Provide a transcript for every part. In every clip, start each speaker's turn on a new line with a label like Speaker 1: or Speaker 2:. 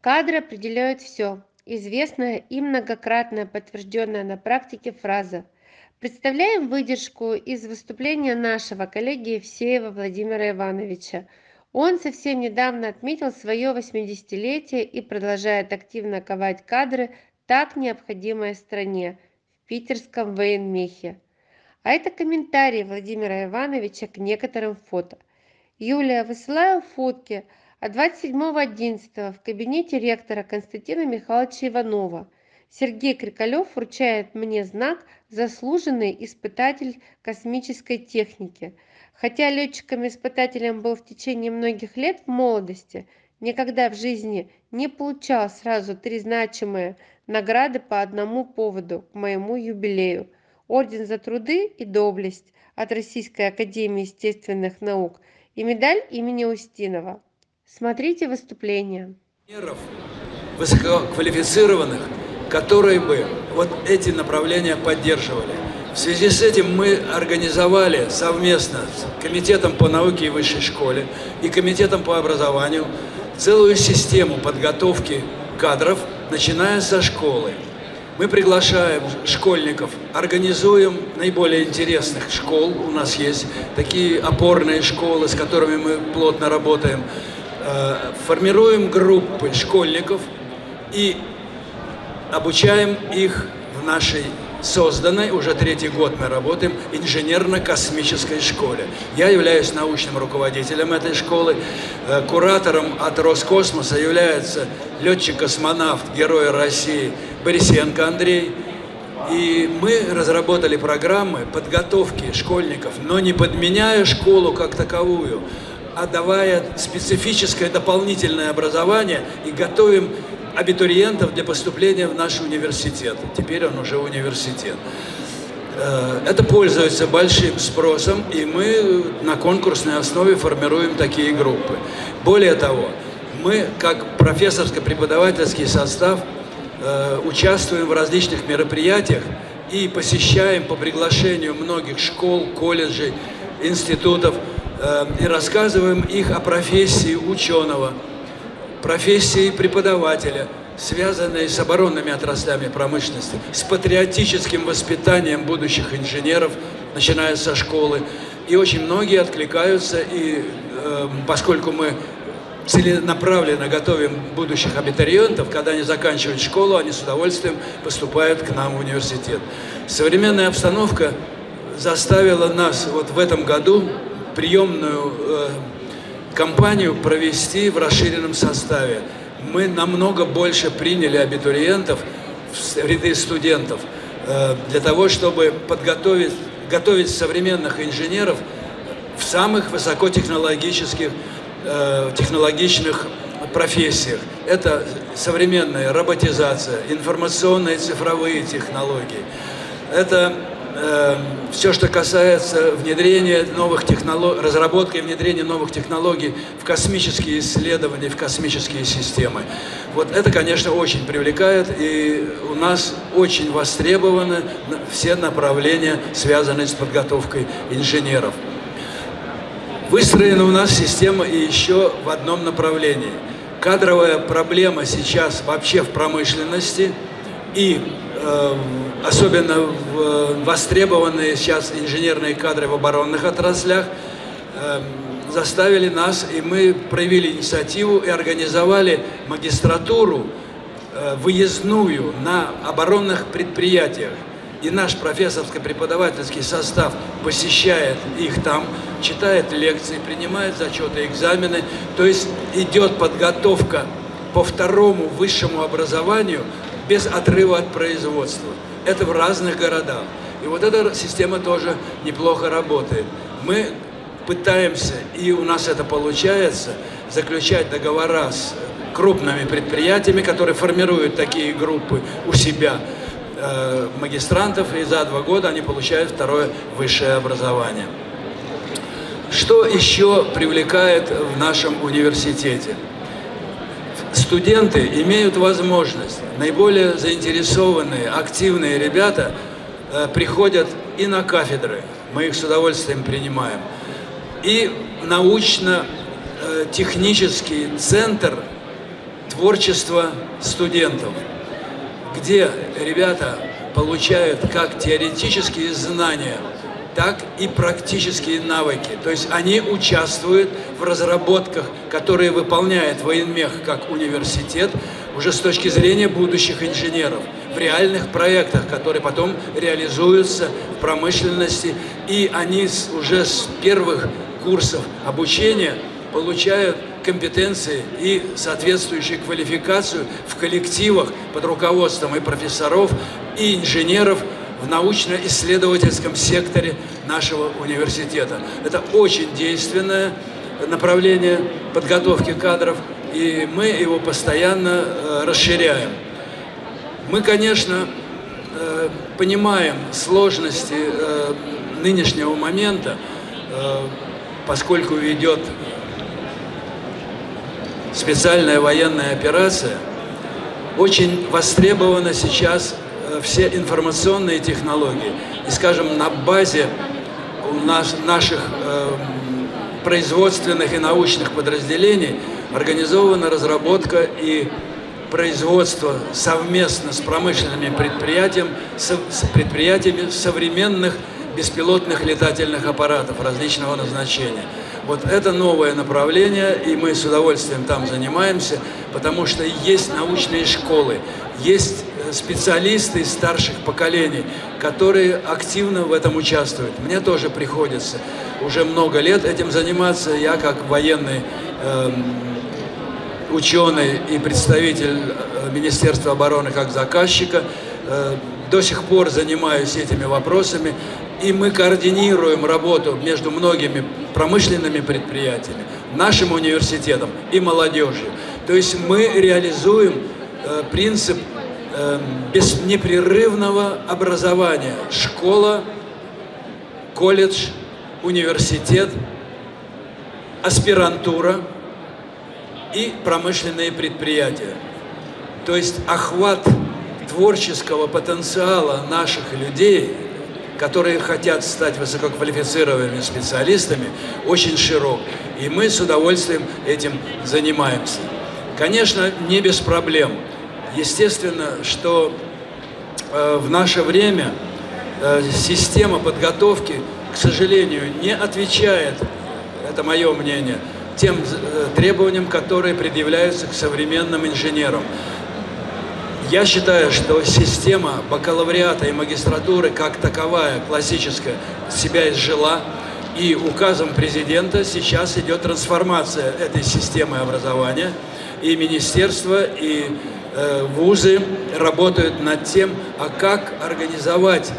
Speaker 1: Кадры определяют все. Известная и многократно подтвержденная на практике фраза. Представляем выдержку из выступления нашего коллеги Евсеева Владимира Ивановича. Он совсем недавно отметил свое 80-летие и продолжает активно ковать кадры, так необходимые стране, в питерском военмехе. А это комментарий Владимира Ивановича к некоторым фото. Юлия, высылаю фотки – а 27.11 в кабинете ректора Константина Михайловича Иванова Сергей Крикалев вручает мне знак «Заслуженный испытатель космической техники». Хотя летчиком-испытателем был в течение многих лет в молодости, никогда в жизни не получал сразу три значимые награды по одному поводу к моему юбилею. Орден за труды и доблесть от Российской Академии Естественных Наук и медаль имени Устинова. Смотрите выступление.
Speaker 2: Высококвалифицированных, которые бы вот эти направления поддерживали. В связи с этим мы организовали совместно с Комитетом по науке и высшей школе и Комитетом по образованию целую систему подготовки кадров, начиная со школы. Мы приглашаем школьников, организуем наиболее интересных школ. У нас есть такие опорные школы, с которыми мы плотно работаем. Э, формируем группы школьников и обучаем их в нашей созданной, уже третий год мы работаем, инженерно-космической школе. Я являюсь научным руководителем этой школы. Э, куратором от Роскосмоса является летчик-космонавт, герой России Борисенко Андрей. И мы разработали программы подготовки школьников, но не подменяя школу как таковую, отдавая специфическое дополнительное образование и готовим абитуриентов для поступления в наш университет. Теперь он уже университет. Э, это пользуется большим спросом, и мы на конкурсной основе формируем такие группы. Более того, мы, как профессорско-преподавательский состав, э, участвуем в различных мероприятиях и посещаем по приглашению многих школ, колледжей, институтов – и рассказываем их о профессии ученого, профессии преподавателя, связанной с оборонными отраслями промышленности, с патриотическим воспитанием будущих инженеров, начиная со школы. И очень многие откликаются, и э, поскольку мы целенаправленно готовим будущих абитуриентов, когда они заканчивают школу, они с удовольствием поступают к нам в университет. Современная обстановка заставила нас вот в этом году приемную э, кампанию провести в расширенном составе. Мы намного больше приняли абитуриентов в ряды студентов э, для того, чтобы подготовить готовить современных инженеров в самых высокотехнологических, э, технологичных профессиях. Это современная роботизация, информационные цифровые технологии. Это все, что касается внедрения новых технологий, разработки и внедрения новых технологий в космические исследования, в космические системы. Вот это, конечно, очень привлекает, и у нас очень востребованы все направления, связанные с подготовкой инженеров. Выстроена у нас система и еще в одном направлении. Кадровая проблема сейчас вообще в промышленности и особенно востребованные сейчас инженерные кадры в оборонных отраслях, эм, заставили нас, и мы проявили инициативу и организовали магистратуру э, выездную на оборонных предприятиях. И наш профессорско-преподавательский состав посещает их там, читает лекции, принимает зачеты, экзамены. То есть идет подготовка по второму высшему образованию без отрыва от производства. Это в разных городах. И вот эта система тоже неплохо работает. Мы пытаемся, и у нас это получается, заключать договора с крупными предприятиями, которые формируют такие группы у себя э, магистрантов, и за два года они получают второе высшее образование. Что еще привлекает в нашем университете? Студенты имеют возможность, наиболее заинтересованные, активные ребята э, приходят и на кафедры, мы их с удовольствием принимаем, и научно-технический центр творчество студентов, где ребята получают как теоретические знания, так и практические навыки. То есть они участвуют в разработках, которые выполняет военмех как университет, уже с точки зрения будущих инженеров, в реальных проектах, которые потом реализуются в промышленности, и они уже с первых курсов обучения получают компетенции и соответствующую квалификацию в коллективах под руководством и профессоров, и инженеров в научно-исследовательском секторе нашего университета. Это очень действенное направление подготовки кадров, и мы его постоянно э, расширяем. Мы, конечно, э, понимаем сложности э, нынешнего момента, э, поскольку ведет специальная военная операция, очень востребованы сейчас все информационные технологии. И, скажем, на базе у нас, наших э, производственных и научных подразделений организована разработка и производство совместно с промышленными предприятиями, с предприятиями современных беспилотных летательных аппаратов различного назначения. Вот это новое направление, и мы с удовольствием там занимаемся, потому что есть научные школы, есть э, специалисты из старших поколений, которые активно в этом участвуют. Мне тоже приходится уже много лет этим заниматься. Я как военный э, ученый и представитель э, Министерства обороны как заказчика э, до сих пор занимаюсь этими вопросами и мы координируем работу между многими промышленными предприятиями, нашим университетом и молодежью. То есть мы реализуем э, принцип э, без непрерывного образования. Школа, колледж, университет, аспирантура и промышленные предприятия. То есть охват творческого потенциала наших людей – которые хотят стать высококвалифицированными специалистами, очень широк. И мы с удовольствием этим занимаемся. Конечно, не без проблем. Естественно, что э, в наше время э, система подготовки, к сожалению, не отвечает, это мое мнение, тем э, требованиям, которые предъявляются к современным инженерам. Я считаю, что система бакалавриата и магистратуры как таковая, классическая, себя изжила. И указом президента сейчас идет трансформация этой системы образования. И министерство, и э, вузы работают над тем, а как организовать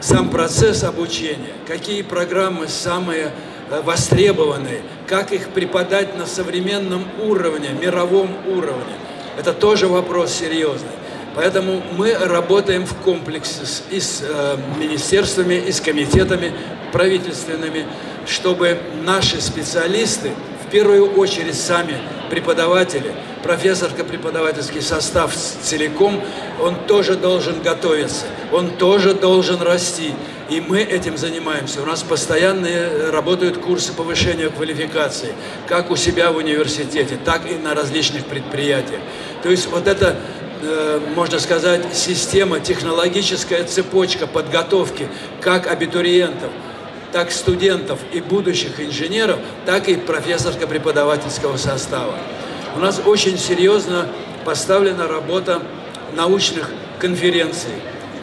Speaker 2: сам процесс обучения, какие программы самые э, востребованные, как их преподать на современном уровне, мировом уровне. Это тоже вопрос серьезный. Поэтому мы работаем в комплексе с, и с э, министерствами, и с комитетами правительственными, чтобы наши специалисты, в первую очередь сами преподаватели, профессорско-преподавательский состав целиком, он тоже должен готовиться, он тоже должен расти. И мы этим занимаемся. У нас постоянно работают курсы повышения квалификации, как у себя в университете, так и на различных предприятиях. То есть вот это Э, можно сказать, система, технологическая цепочка подготовки как абитуриентов, так студентов и будущих инженеров, так и профессорско-преподавательского состава. У нас очень серьезно поставлена работа научных конференций.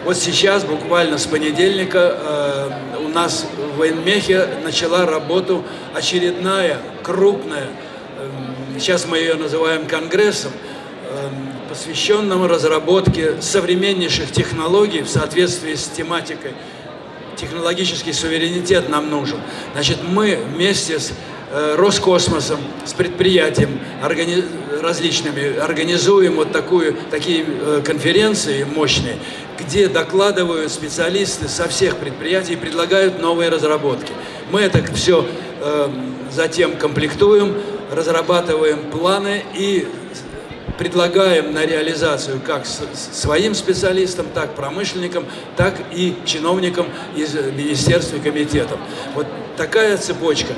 Speaker 2: Вот сейчас, буквально с понедельника, э, у нас в Военмехе начала работу очередная, крупная, э, сейчас мы ее называем конгрессом, э, посвященном разработке современнейших технологий в соответствии с тематикой. Технологический суверенитет нам нужен. Значит, мы вместе с э, Роскосмосом, с предприятием органи различными организуем вот такую, такие э, конференции мощные, где докладывают специалисты со всех предприятий и предлагают новые разработки. Мы это все э, затем комплектуем, разрабатываем планы и предлагаем на реализацию как своим специалистам, так промышленникам, так и чиновникам из министерств и комитетов. Вот такая цепочка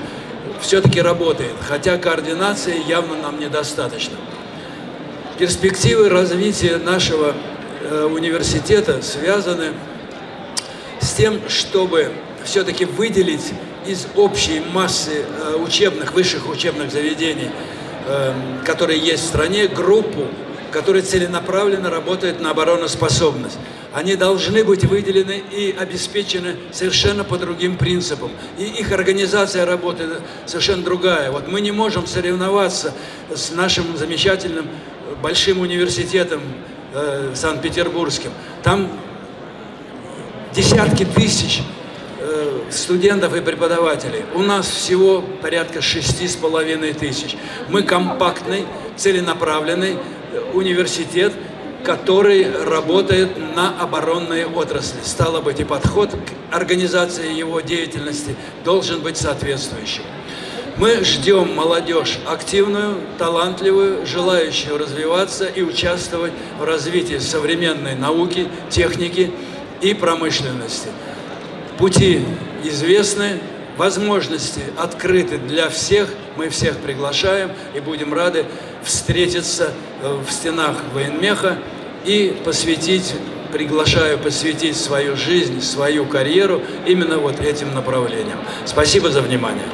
Speaker 2: все-таки работает, хотя координации явно нам недостаточно. Перспективы развития нашего э, университета связаны с тем, чтобы все-таки выделить из общей массы э, учебных, высших учебных заведений, э, которые есть в стране, группу, которая целенаправленно работает на обороноспособность. Они должны быть выделены и обеспечены совершенно по другим принципам. И их организация работы совершенно другая. Вот мы не можем соревноваться с нашим замечательным большим университетом э, Санкт-Петербургским. Там десятки тысяч студентов и преподавателей. У нас всего порядка шести с половиной тысяч. Мы компактный, целенаправленный э, университет, который работает на оборонной отрасли. Стало быть, и подход к организации его деятельности должен быть соответствующим. Мы ждем молодежь активную, талантливую, желающую развиваться и участвовать в развитии современной науки, техники и промышленности. Пути известны, возможности открыты для всех, мы всех приглашаем и будем рады встретиться э, в стенах военмеха и посвятить, приглашаю посвятить свою жизнь, свою карьеру именно вот этим направлениям. Спасибо за внимание.